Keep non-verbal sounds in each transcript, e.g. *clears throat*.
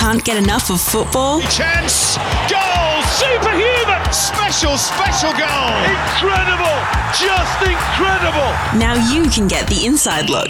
Can't get enough of football? Chance! Goal! Superhuman! Special, special goal! Incredible! Just incredible! Now you can get the inside look.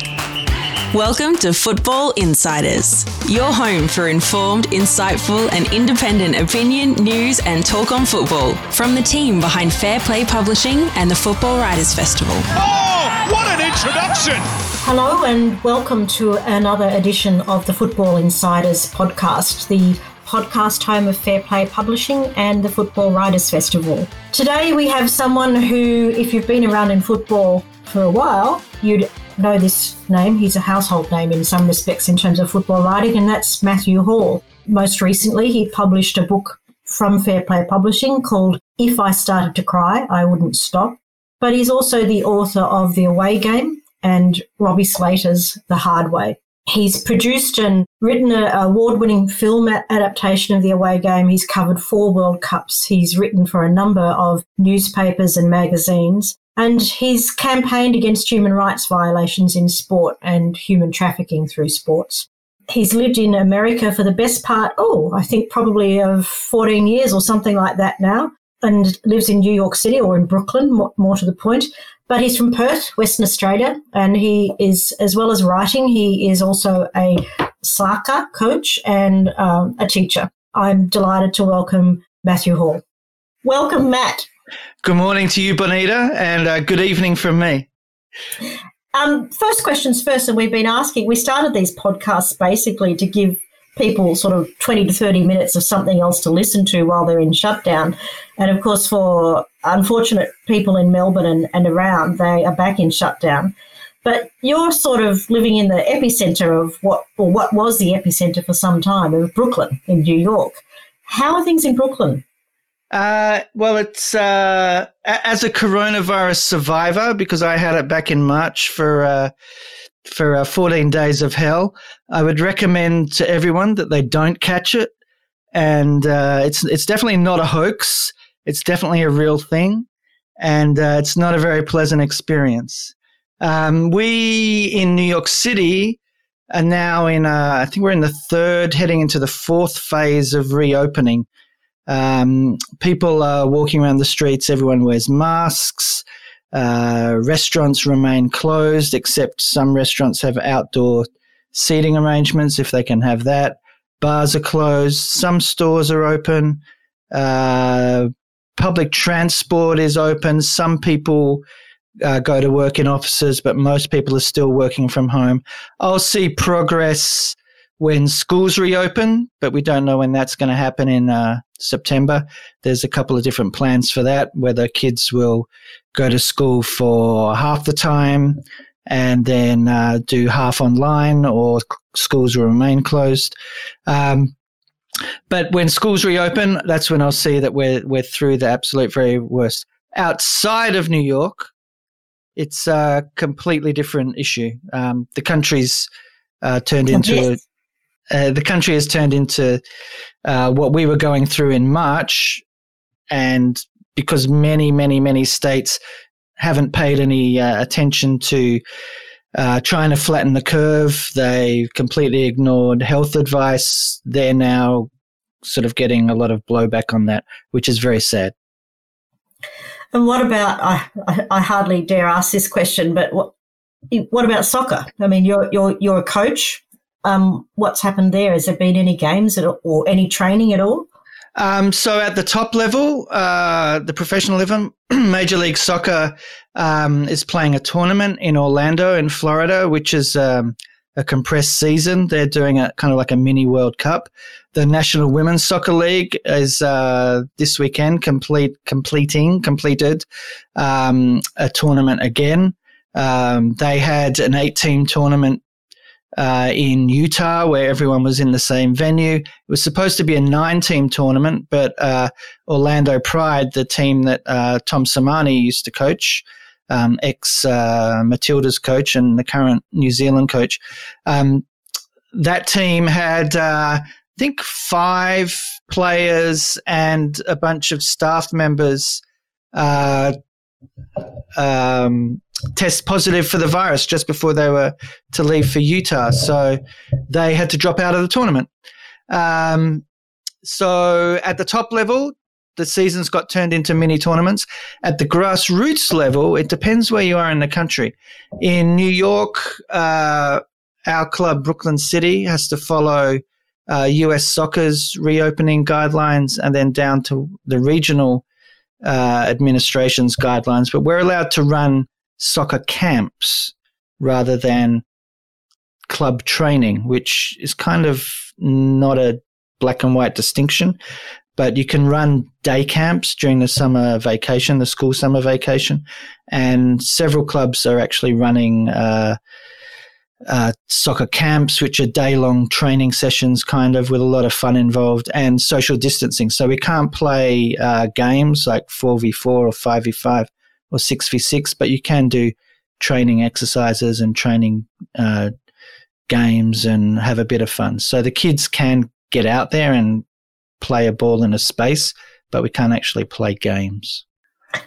Welcome to Football Insiders, your home for informed, insightful, and independent opinion, news, and talk on football from the team behind Fair Play Publishing and the Football Writers Festival. Oh, what an introduction! Hello, and welcome to another edition of the Football Insiders podcast, the podcast home of Fair Play Publishing and the Football Writers Festival. Today we have someone who, if you've been around in football for a while, you'd know this name. He's a household name in some respects in terms of football writing, and that's Matthew Hall. Most recently, he published a book from Fair Play Publishing called If I Started to Cry, I Wouldn't Stop. But he's also the author of The Away Game and Robbie Slater's The Hard Way. He's produced and written an award winning film adaptation of The Away Game. He's covered four World Cups. He's written for a number of newspapers and magazines. And he's campaigned against human rights violations in sport and human trafficking through sports. He's lived in America for the best part, oh, I think probably of 14 years or something like that now, and lives in New York City or in Brooklyn, more, more to the point. But he's from Perth, Western Australia, and he is, as well as writing, he is also a soccer coach and um, a teacher. I'm delighted to welcome Matthew Hall. Welcome, Matt. Good morning to you, Bonita, and uh, good evening from me. Um, first questions first, and we've been asking. We started these podcasts basically to give people sort of 20 to 30 minutes of something else to listen to while they're in shutdown. And of course, for unfortunate people in Melbourne and, and around, they are back in shutdown. But you're sort of living in the epicenter of what, or what was the epicenter for some time of Brooklyn in New York. How are things in Brooklyn? Uh, well, it's uh, as a coronavirus survivor because I had it back in March for uh, for uh, 14 days of hell. I would recommend to everyone that they don't catch it, and uh, it's it's definitely not a hoax. It's definitely a real thing, and uh, it's not a very pleasant experience. Um, we in New York City are now in I think we're in the third, heading into the fourth phase of reopening. Um, people are walking around the streets, everyone wears masks. Uh, restaurants remain closed, except some restaurants have outdoor seating arrangements if they can have that. Bars are closed. Some stores are open. Uh, public transport is open. Some people uh, go to work in offices, but most people are still working from home. I'll see progress when schools reopen, but we don't know when that's going to happen in uh, September. There's a couple of different plans for that, whether kids will go to school for half the time and then uh, do half online or schools will remain closed. Um, but when schools reopen, that's when I'll see that we're, we're through the absolute very worst. Outside of New York, it's a completely different issue. Um, the country's uh, turned into uh, the country has turned into uh, what we were going through in March, and because many, many, many states haven't paid any uh, attention to uh, trying to flatten the curve, they completely ignored health advice. They're now sort of getting a lot of blowback on that, which is very sad. And what about? I, I, hardly dare ask this question, but what what about soccer? I mean, you're you're you're a coach um, what's happened there? Has there been any games at, or any training at all? Um, so at the top level, uh, the professional level, *clears throat* Major League Soccer um, is playing a tournament in Orlando, in Florida, which is um, a compressed season. They're doing a kind of like a mini World Cup. The National Women's Soccer League is uh, this weekend complete completing completed um, a tournament again. Um, they had an eight-team tournament uh, in Utah, where everyone was in the same venue. It was supposed to be a nine team tournament, but uh, Orlando Pride, the team that uh, Tom Sermanni used to coach, um, ex uh, Matildas coach and the current New Zealand coach, um, that team had, uh, I think, five players and a bunch of staff members. Um, test positive for the virus just before they were to leave for Utah. So they had to drop out of the tournament. Um, so at the top level, the seasons got turned into mini tournaments. At the grassroots level, it depends where you are in the country. In New York, uh, our club, Brooklyn City, has to follow uh, US soccer's reopening guidelines and then down to the regional uh, administration's guidelines. But we're allowed to run soccer camps rather than club training, which is kind of not a black and white distinction. But you can run day camps during the summer vacation, the school summer vacation, and several clubs are actually running uh, uh, soccer camps, which are day long training sessions, kind of with a lot of fun involved, and social distancing. So we can't play uh, games like 4v4 or 5v5 or 6v6, but you can do training exercises and training uh, games and have a bit of fun. So the kids can get out there and play a ball in a space, but we can't actually play games.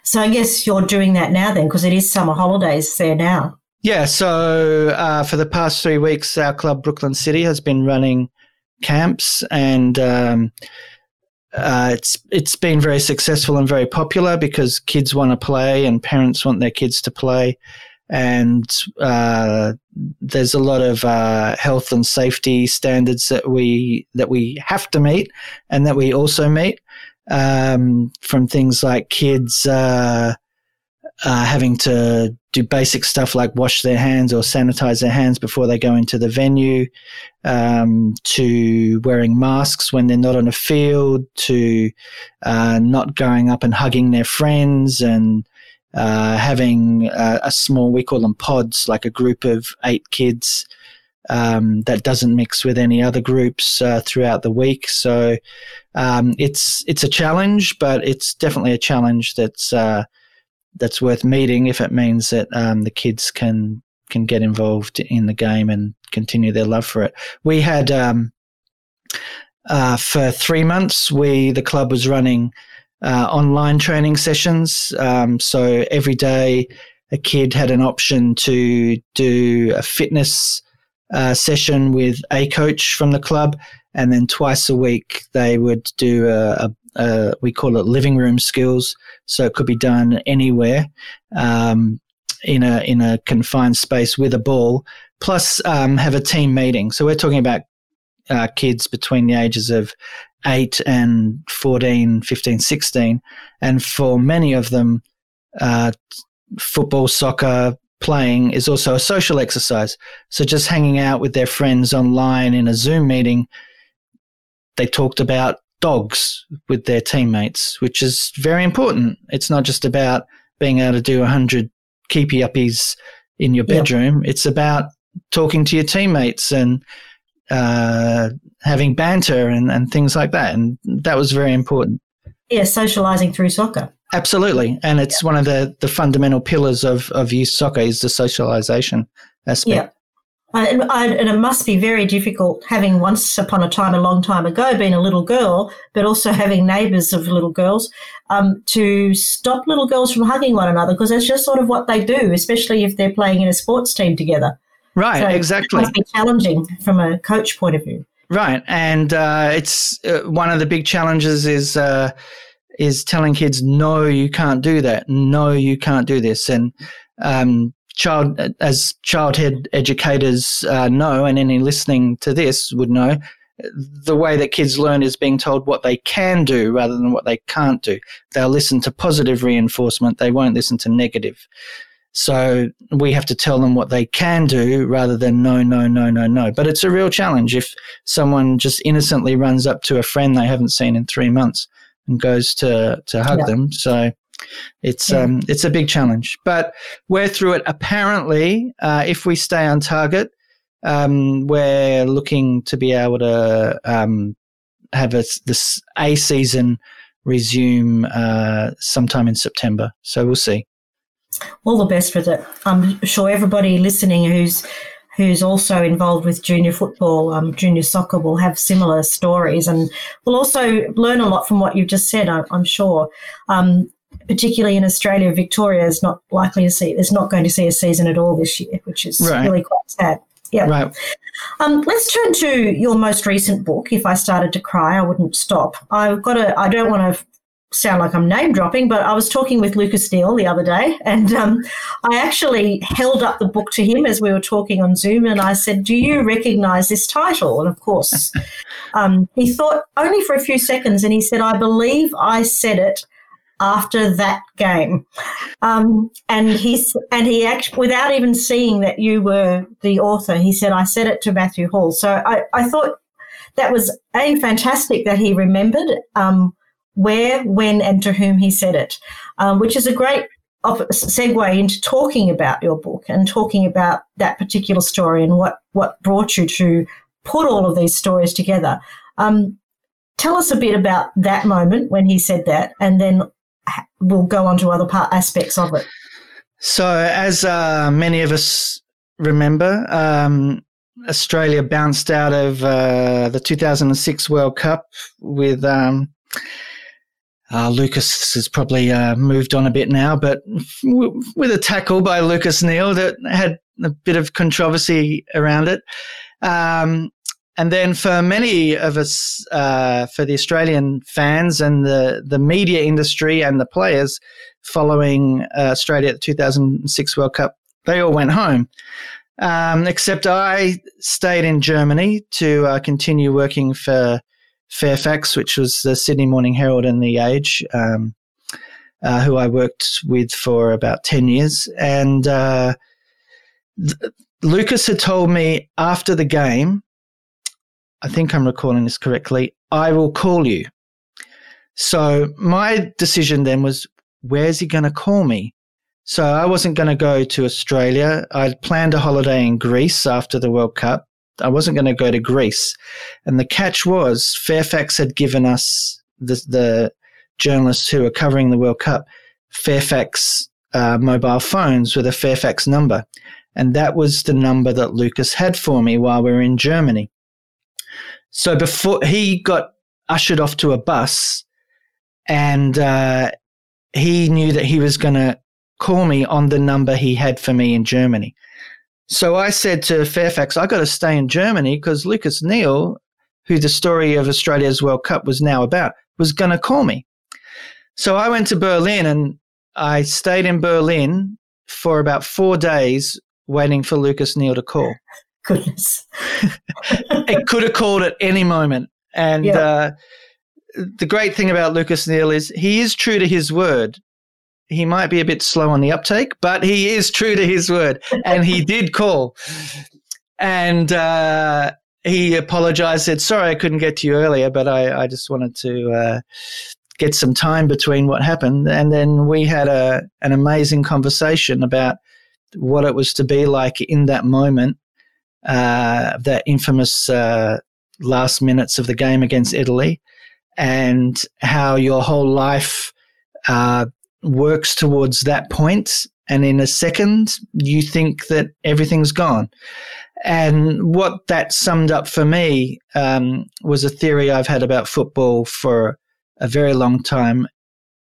So I guess you're doing that now then, because it is summer holidays there now. Yeah, so uh, for the past three weeks, our club Brooklyn City has been running camps, and um, uh, it's it's been very successful and very popular because kids want to play and parents want their kids to play, and uh, there's a lot of uh, health and safety standards that we that we have to meet and that we also meet um, from things like kids uh, uh, having to do basic stuff like wash their hands or sanitize their hands before they go into the venue, um, to wearing masks when they're not on a field, to uh, not going up and hugging their friends and uh, having a, a, small, we call them pods, like a group of eight kids um, that doesn't mix with any other groups uh, throughout the week. So um, it's it's a challenge, but it's definitely a challenge that's uh, that's worth meeting if it means that um, the kids can can get involved in the game and continue their love for it. We had um, uh, for three months, we the club was running uh, online training sessions. Um, so every day, a kid had an option to do a fitness uh, session with a coach from the club, and then twice a week they would do a, a, a we call it living room skills. So it could be done anywhere. Um, in a in a confined space with a ball, plus um, have a team meeting. So we're talking about uh, kids between the ages of 8 and 14, 15, 16. And for many of them, uh, football, soccer, playing is also a social exercise. So just hanging out with their friends online in a Zoom meeting, they talked about dogs with their teammates, which is very important. It's not just about being able to do 100 keepy uppies in your bedroom, yeah. it's about talking to your teammates and uh, having banter and, and things like that. And that was very important. Yeah, socializing through soccer. Absolutely. And it's yeah. one of the, the fundamental pillars of, of youth soccer is the socialization aspect. Yeah. And, and, it must be very difficult having once upon a time, a long time ago, been a little girl, but also having neighbours of little girls, um, to stop little girls from hugging one another because that's just sort of what they do, especially if they're playing in a sports team together. Right, so exactly. It must be challenging from a coach point of view. Right, and uh, it's uh, one of the big challenges is uh, is telling kids, no, you can't do that. No, you can't do this. And um, child, as childhood educators uh, know, and any listening to this would know, the way that kids learn is being told what they can do rather than what they can't do. They'll listen to positive reinforcement. They won't listen to negative. So we have to tell them what they can do rather than no, no, no, no, no. But it's a real challenge if someone just innocently runs up to a friend they haven't seen in three months and goes to, to hug yeah. them. So it's yeah. um, it's a big challenge, but we're through it. Apparently, uh, if we stay on target, um, we're looking to be able to um, have a, this a season resume uh, sometime in September. So we'll see all the best with it. I'm sure everybody listening who's who's also involved with junior football, um, junior soccer, will have similar stories, and will also learn a lot from what you've just said. I, am sure. Um, particularly in Australia, Victoria is not likely to see is not going to see a season at all this year, which is right. really quite sad. Yeah. Right. Um, let's turn to your most recent book. If I started to cry, I wouldn't stop. I've got a. I don't want to sound like I'm name dropping, but I was talking with Lucas Neill the other day, and um, I actually held up the book to him as we were talking on Zoom, and I said, "Do you recognise this title?" And of course, *laughs* um, he thought only for a few seconds, and he said, "I believe I said it." After that game, um, and he's and he actually, without even seeing that you were the author, he said, "I said it to Matthew Hall." So I, I thought that was a fantastic that he remembered. Um, where, when, and to whom he said it, um, which is a great segue into talking about your book and talking about that particular story and what, what brought you to put all of these stories together. Um, tell us a bit about that moment when he said that, and then we'll go on to other part, aspects of it. So, as uh, many of us remember, um, Australia bounced out of uh, the 2006 World Cup with um, uh, Lucas has probably uh, moved on a bit now, but w- with a tackle by Lucas Neill that had a bit of controversy around it. Um, and then for many of us, uh, for the Australian fans and the, the media industry and the players following uh, Australia at the 2006 World Cup, they all went home. Um, except I stayed in Germany to uh, continue working for Fairfax, which was the Sydney Morning Herald and The Age, um, uh, who I worked with for about 10 years. And uh, th- Lucas had told me after the game, I think I'm recalling this correctly, I will call you. So my decision then was, where's he going to call me? So I wasn't going to go to Australia. I'd planned a holiday in Greece after the World Cup. I wasn't going to go to Greece. And the catch was Fairfax had given us the, the journalists who were covering the World Cup Fairfax uh, mobile phones with a Fairfax number. And that was the number that Lucas had for me while we were in Germany. So before he got ushered off to a bus and uh, he knew that he was going to call me on the number he had for me in Germany. So I said to Fairfax, I got to stay in Germany because Lucas Neill, who the story of Australia's World Cup was now about, was going to call me. So I went to Berlin and I stayed in Berlin for about four days waiting for Lucas Neill to call. Goodness. it could have called at any moment. And yeah. uh, the great thing about Lucas Neill is he is true to his word he might be a bit slow on the uptake, but he is true to his word, and he did call, and uh, he apologized. Said, "Sorry, I couldn't get to you earlier, but I, I just wanted to uh, get some time between what happened." And then we had a an amazing conversation about what it was to be like in that moment, uh, that infamous uh, last minutes of the game against Italy, and how your whole life. Uh, works towards that point and in a second you think that everything's gone and what that summed up for me um, was a theory i've had about football for a very long time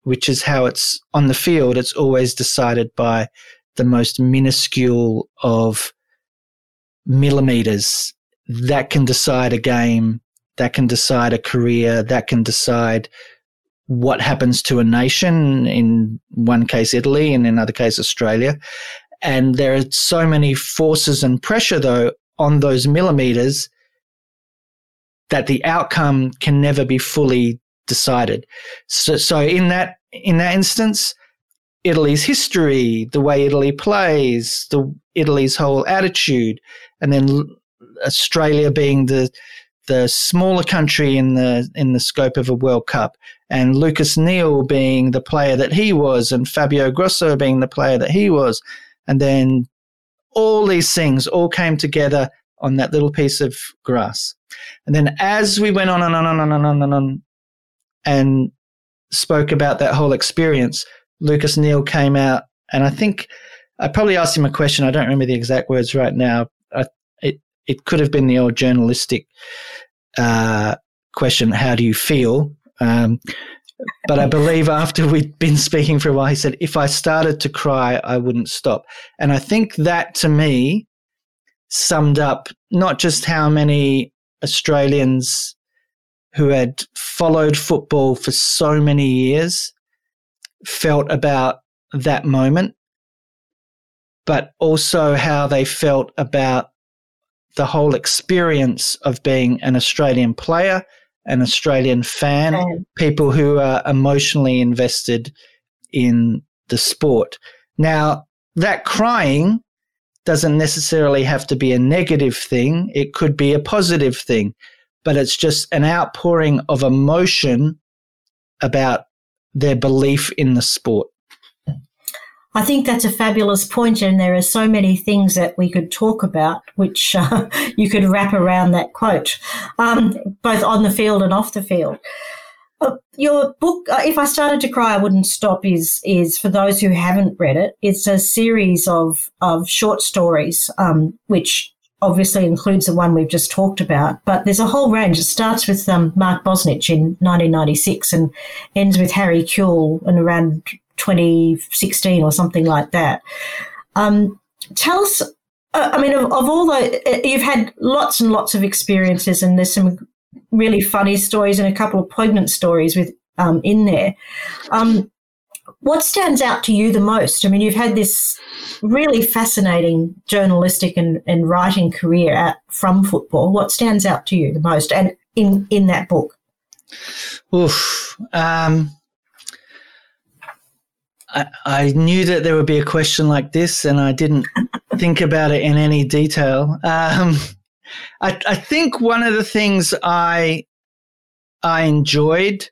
which is how it's on the field it's always decided by the most minuscule of millimeters that can decide a game that can decide a career that can decide what happens to a nation, in one case, Italy, and in another case, Australia. And there are so many forces and pressure, though, on those millimeters that the outcome can never be fully decided. So, so in that in that instance, Italy's history, the way Italy plays, the Italy's whole attitude, and then Australia being the the smaller country in the in the scope of a World Cup, and Lucas Neill being the player that he was, and Fabio Grosso being the player that he was, and then all these things all came together on that little piece of grass, and then as we went on and on and on and on and on, and spoke about that whole experience, Lucas Neill came out, and I think I probably asked him a question. I don't remember the exact words right now. I, it it could have been the old journalistic uh, question, how do you feel? Um, but I believe after we'd been speaking for a while, he said, if I started to cry, I wouldn't stop. And I think that to me summed up not just how many Australians who had followed football for so many years felt about that moment, but also how they felt about the whole experience of being an Australian player, an Australian fan, people who are emotionally invested in the sport. Now, that crying doesn't necessarily have to be a negative thing, it could be a positive thing, but it's just an outpouring of emotion about their belief in the sport. I think that's a fabulous point, and there are so many things that we could talk about, which *laughs* uh, you could wrap around that quote, um, both on the field and off the field. Uh, your book, uh, if I started to cry, I wouldn't stop. Is is for those who haven't read it. It's a series of of short stories, um, which obviously includes the one we've just talked about. But there's a whole range. It starts with um, Mark Bosnich in 1996 and ends with Harry Kewell in around 2016 or something like that. Um, tell us. Uh, I mean, of, of all the, uh, you've had lots and lots of experiences, and there's some really funny stories and a couple of poignant stories with um, in there. Um, what stands out to you the most? I mean, you've had this really fascinating journalistic and, and writing career at, from football. What stands out to you the most, and in in that book? Oof. Um, I, I knew that there would be a question like this, and I didn't *laughs* think about it in any detail. Um, I, I think one of the things I I enjoyed.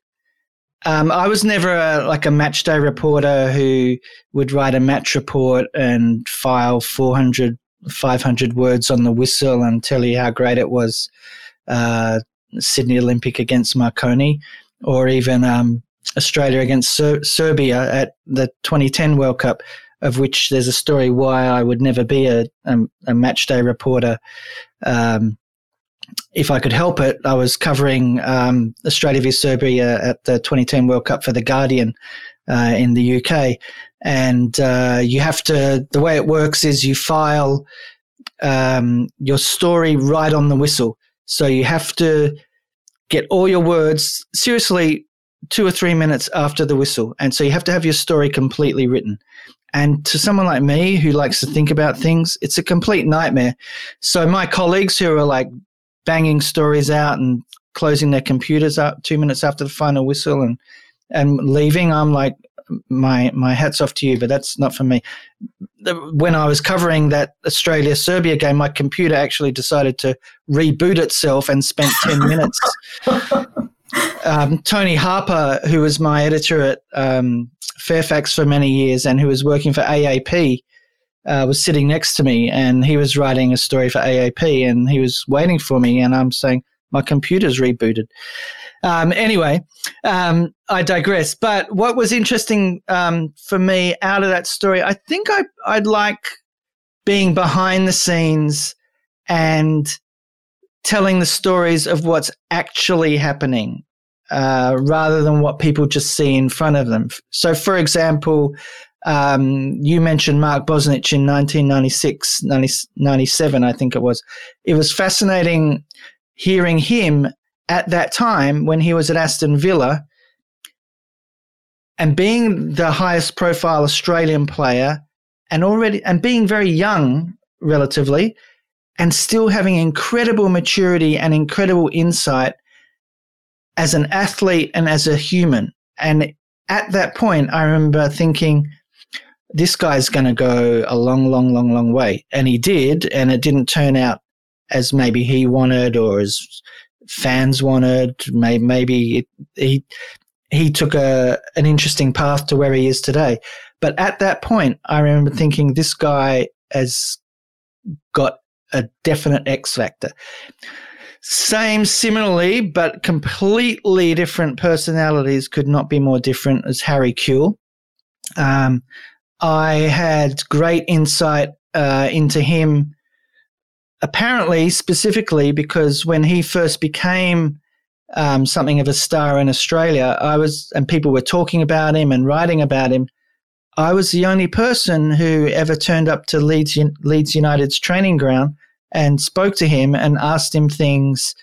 Um, I was never a, like a match day reporter who would write a match report and file 400, 500 words on the whistle and tell you how great it was. Uh, Sydney Olympic against Marconi, or even um, Australia against Ser- Serbia at the 2010 World Cup, of which there's a story why I would never be a, a, a match day reporter. Um, if I could help it, I was covering um, Australia v Serbia at the 2010 World Cup for The Guardian uh, in the UK. And uh, you have to, the way it works is you file um, your story right on the whistle. So you have to get all your words, seriously, two or three minutes after the whistle. And so you have to have your story completely written. And to someone like me who likes to think about things, it's a complete nightmare. So my colleagues who are like banging stories out and closing their computers up two minutes after the final whistle and and leaving, I'm like, my my hats off to you, but that's not for me. When I was covering that Australia Serbia game, my computer actually decided to reboot itself and spent ten minutes *laughs* um, Tony Harper, who was my editor at um, Fairfax for many years and who was working for AAP, uh, was sitting next to me and he was writing a story for AAP and he was waiting for me and I'm saying, my computer's rebooted. Um, anyway, um, I digress. But what was interesting um, for me out of that story, I think I, I'd like being behind the scenes and telling the stories of what's actually happening uh, rather than what people just see in front of them. So, for example, um, you mentioned Mark Bosnich in 1996, 90, 97, I think it was. It was fascinating hearing him at that time when he was at Aston Villa and being the highest profile Australian player and already and being very young relatively and still having incredible maturity and incredible insight as an athlete and as a human. And at that point, I remember thinking, this guy's going to go a long, long, long, long way. And he did. And it didn't turn out as maybe he wanted or as fans wanted. Maybe, maybe it, he, he took a, an interesting path to where he is today. But at that point, I remember thinking, this guy has got a definite X factor. Same, similarly, but completely different personalities could not be more different as Harry Kewell. Um, I had great insight uh, into him, apparently, specifically because when he first became um, something of a star in Australia, I was, and people were talking about him and writing about him. I was the only person who ever turned up to Leeds, Leeds United's training ground and spoke to him and asked him things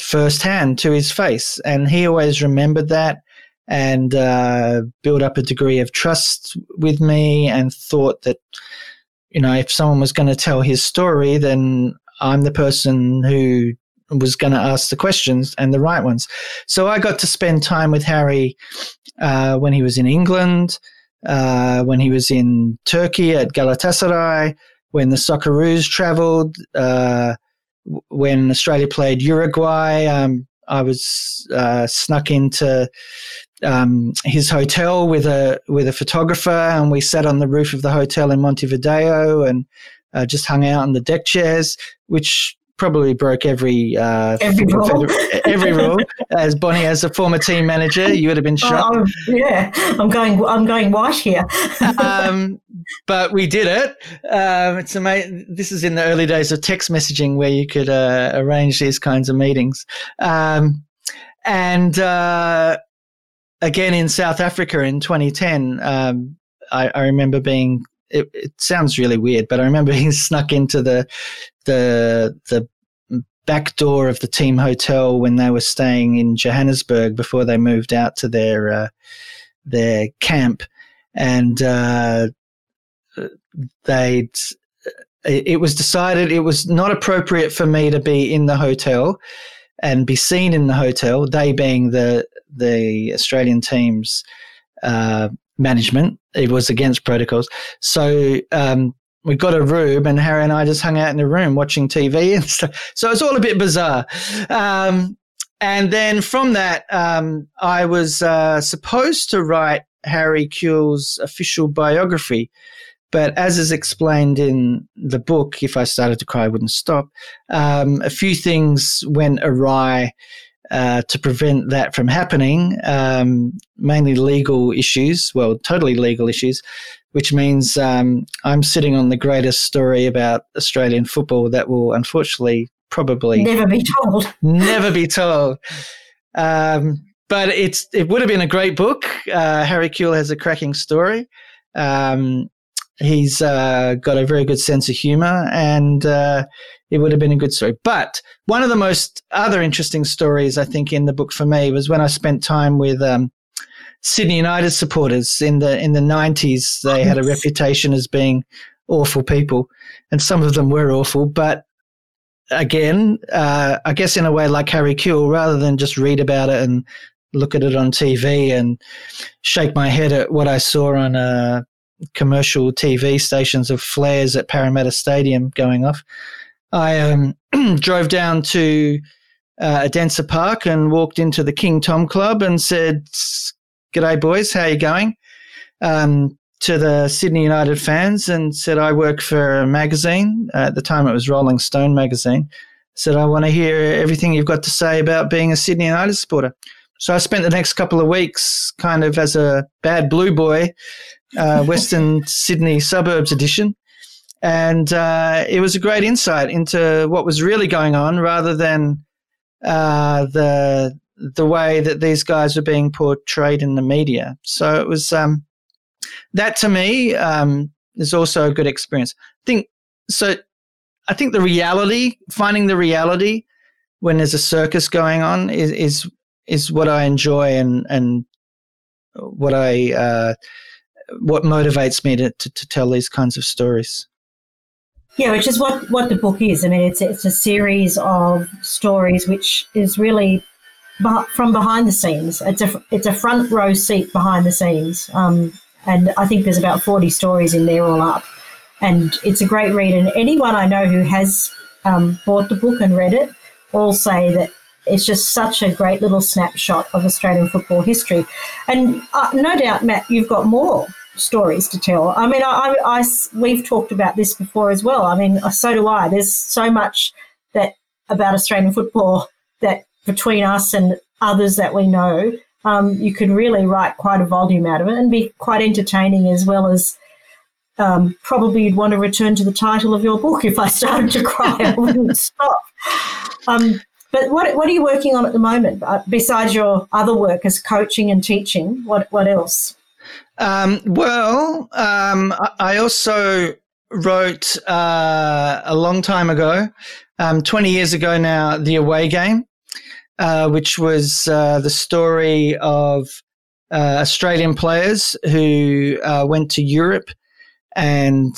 firsthand to his face. And he always remembered that and uh, built up a degree of trust with me and thought that, you know, if someone was going to tell his story, then I'm the person who was going to ask the questions and the right ones. So I got to spend time with Harry uh, when he was in England, uh, when he was in Turkey at Galatasaray, when the Socceroos travelled, uh, when Australia played Uruguay. Um, I was uh, snuck into um, his hotel with a with a photographer, and we sat on the roof of the hotel in Montevideo and uh, just hung out on the deck chairs, which probably broke every uh, every rule. *laughs* every rule. As Bonnie, as a former team manager, you would have been oh, shocked. Oh, yeah, I'm going. I'm going white here. um, *laughs* but we did it. Um, it's amazing. This is in the early days of text messaging, where you could uh, arrange these kinds of meetings. Um, and uh, again in South Africa in 2010, um, I, I remember being it, it, sounds really weird, but I remember *laughs* he snuck into the the the back door of the team hotel when they were staying in Johannesburg before they moved out to their uh, their camp, and uh, they it was decided it was not appropriate for me to be in the hotel and be seen in the hotel. They being the the Australian team's uh, management. It was against protocols. So um, we got a room, and Harry and I just hung out in the room watching TV *laughs* and stuff. So it's all a bit bizarre. Um, and then from that, um, I was uh, supposed to write Harry Kewell's official biography. But as is explained in the book, if I started to cry, I wouldn't stop. Um, a few things went awry uh, to prevent that from happening, um, mainly legal issues, well, totally legal issues, which means um, I'm sitting on the greatest story about Australian football that will unfortunately probably never be told. never be told. Um, but it's it would have been a great book. Uh, Harry Kewell has a cracking story. Um, he's uh, got a very good sense of humor, and uh, it would have been a good story. But one of the most other interesting stories, I think, in the book for me was when I spent time with um, Sydney United supporters in the in the nineties. They had a reputation as being awful people, and some of them were awful. But again, uh, I guess in a way like Harry Kewell, rather than just read about it and look at it on TV and shake my head at what I saw on uh, commercial TV stations of flares at Parramatta Stadium going off. I um, *clears throat* drove down to uh, Edensor Park and walked into the King Tom Club and said, "G'day, boys. How you going?" Um, to the Sydney United fans and said, "I work for a magazine. Uh, at the time, it was Rolling Stone magazine." Said, "I want to hear everything you've got to say about being a Sydney United supporter." So I spent the next couple of weeks kind of as a bad blue boy, uh, Western Sydney suburbs edition, and uh, it was a great insight into what was really going on, rather than uh, the the way that these guys were being portrayed in the media. So it was um, that to me um, is also a good experience. I think so. I think the reality, finding the reality when there's a circus going on, is is is what I enjoy and and what I uh, what motivates me to, to, to tell these kinds of stories. Yeah, which is what, what the book is. I mean, it's it's a series of stories which is really from behind the scenes. It's a it's a front row seat behind the scenes, um, and I think there's about forty stories in there all up, and it's a great read. And anyone I know who has um, bought the book and read it all say that it's just such a great little snapshot of Australian football history. And uh, no doubt, Matt, you've got more stories to tell. I mean, I, I, I, we've talked about this before as well. I mean, uh, so do I. There's so much that about Australian football that between us and others that we know, um, you could really write quite a volume out of it and be quite entertaining as well as. Um, probably you'd want to return to the title of your book. If I started to cry, I *laughs* wouldn't stop. Um, but what, what are you working on at the moment uh, besides your other work as coaching and teaching? What what else? Um, well, um, I also wrote uh, a long time ago, um, 20 years ago now, The Away Game, uh, which was uh, the story of uh, Australian players who uh, went to Europe and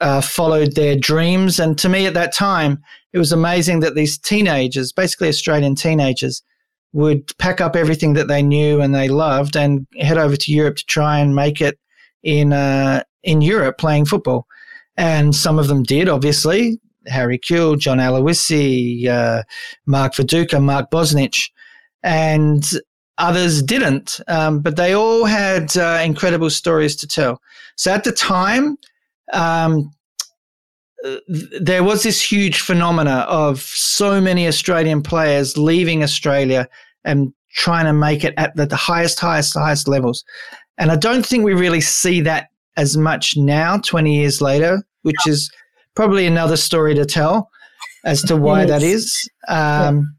uh, followed their dreams. And to me at that time, it was amazing that these teenagers, basically Australian teenagers, would pack up everything that they knew and they loved and head over to Europe to try and make it in uh, in Europe playing football. And some of them did, obviously. Harry Kewell, John Aloisi, uh, Mark Viduka, Mark Bosnich, and others didn't. Um, but they all had uh, incredible stories to tell. So at the time, um, there was this huge phenomena of so many Australian players leaving Australia and trying to make it at the, the highest, highest, highest levels. And I don't think we really see that as much now, 20 years later, which is probably another story to tell as to why that is. Um,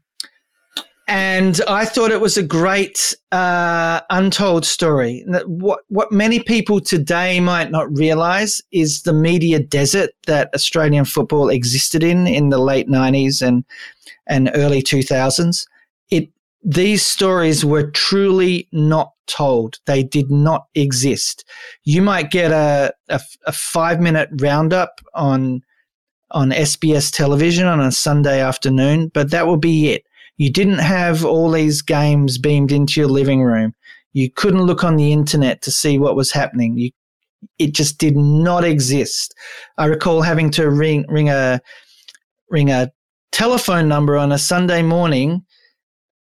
and I thought it was a great uh, untold story. What what many people today might not realize is the media desert that Australian football existed in in the late nineties and and early two thousands. It these stories were truly not told. They did not exist. You might get a, a, a five minute roundup on on SBS television on a Sunday afternoon, but that will be it you didn't have all these games beamed into your living room. You couldn't look on the internet to see what was happening. You, it just did not exist. I recall having to ring ring a ring a telephone number on a Sunday morning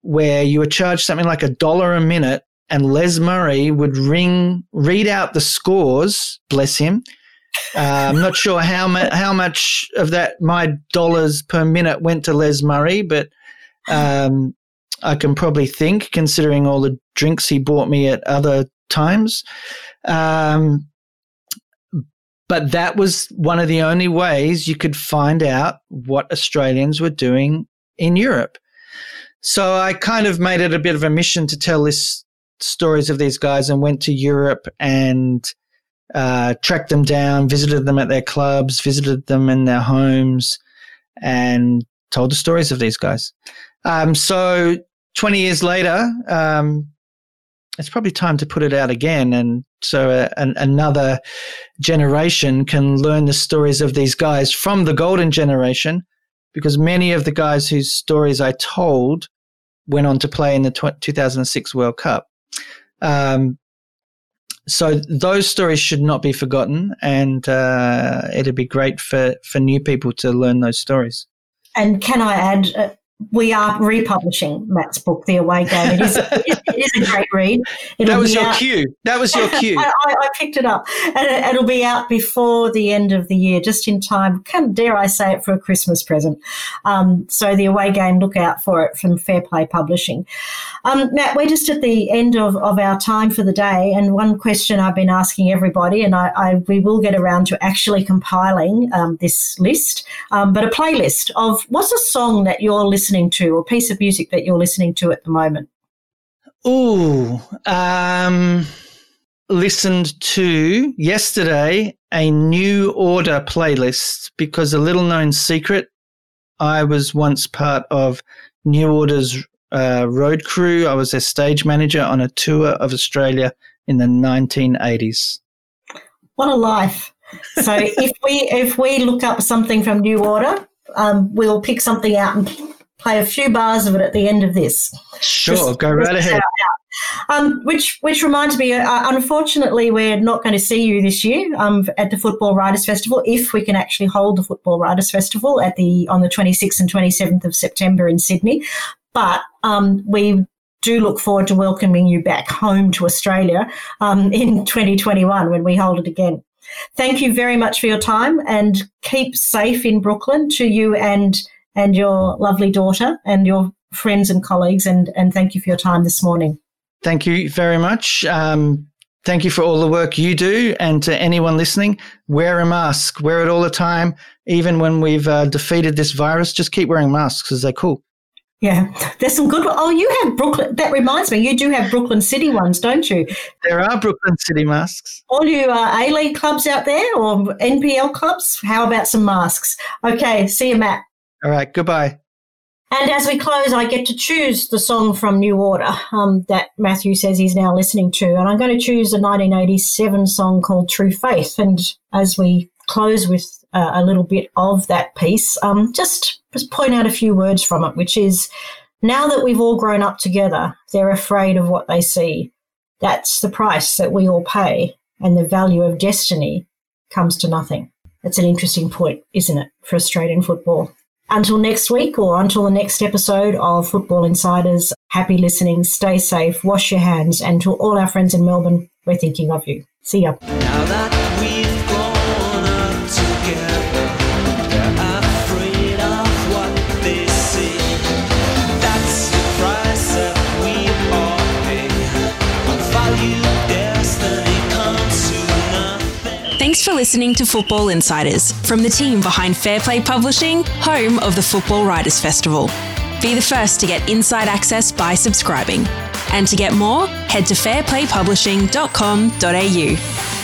where you were charged something like a dollar a minute and Les Murray would ring read out the scores, bless him. Uh, I'm not sure how ma- how much of that my dollars per minute went to Les Murray, but um, I can probably think, considering all the drinks he bought me at other times. Um, but that was one of the only ways you could find out what Australians were doing in Europe. So I kind of made it a bit of a mission to tell this stories of these guys and went to Europe and uh, tracked them down, visited them at their clubs, visited them in their homes, and told the stories of these guys. Um, so 20 years later, um, it's probably time to put it out again. And so uh, an, another generation can learn the stories of these guys from the golden generation, because many of the guys whose stories I told went on to play in the tw- 2006 World Cup. Um, so those stories should not be forgotten, and uh, it'd be great for, for new people to learn those stories. And can I add, uh, we are republishing Matt's book, The Away Game. It is, *laughs* it is a great read. It'll that was your out. cue. That was your *laughs* cue. I, I, picked it up, and it, will be out before the end of the year, just in time. Can dare I say it for a Christmas present? Um, so The Away Game, look out for it from Fair Play Publishing. Um, Matt, we're just at the end of, of our time for the day, and one question I've been asking everybody, and I, I we will get around to actually compiling um, this list, um, but a playlist of what's a song that you're listening to, or piece of music that you're listening to at the moment. Ooh, um, listened to yesterday a New Order playlist because a little known secret. I was once part of New Order's uh, road crew. I was a stage manager on a tour of Australia in the 1980s. What a life! So *laughs* if we if we look up something from New Order, um, we'll pick something out and play a few bars of it at the end of this. Sure, just, go right ahead. Um, which which reminds me, uh, unfortunately, we're not going to see you this year um, at the Football Writers Festival. If we can actually hold the Football Writers Festival at the on the 26th and 27th of September in Sydney, but um, we do look forward to welcoming you back home to Australia um, in *laughs* 2021 when we hold it again. Thank you very much for your time and keep safe in Brooklyn to you and and your lovely daughter and your friends and colleagues. And, and thank you for your time this morning. Thank you very much. Um, thank you for all the work you do. And to anyone listening, wear a mask, wear it all the time. Even when we've uh, defeated this virus, just keep wearing masks because they're cool. Yeah, there's some good. Oh, you have Brooklyn. That reminds me, you do have Brooklyn City ones, don't you? There are Brooklyn City masks. All you uh, A League clubs out there or NPL clubs, how about some masks? Okay, see you, Matt. All right, goodbye. And as we close, I get to choose the song from New Order um, that Matthew says he's now listening to. And I'm going to choose a 1987 song called True Faith. And as we close with uh, a little bit of that piece, um, just, just point out a few words from it, which is now that we've all grown up together, they're afraid of what they see. That's the price that we all pay, and the value of destiny comes to nothing. That's an interesting point, isn't it, for Australian football? Until next week or until the next episode of Football Insiders, happy listening, stay safe, wash your hands, and to all our friends in Melbourne, we're thinking of you. See ya. For listening to Football Insiders from the team behind Fair Play Publishing, home of the Football Writers Festival. Be the first to get inside access by subscribing. And to get more, head to fairplaypublishing.com.au.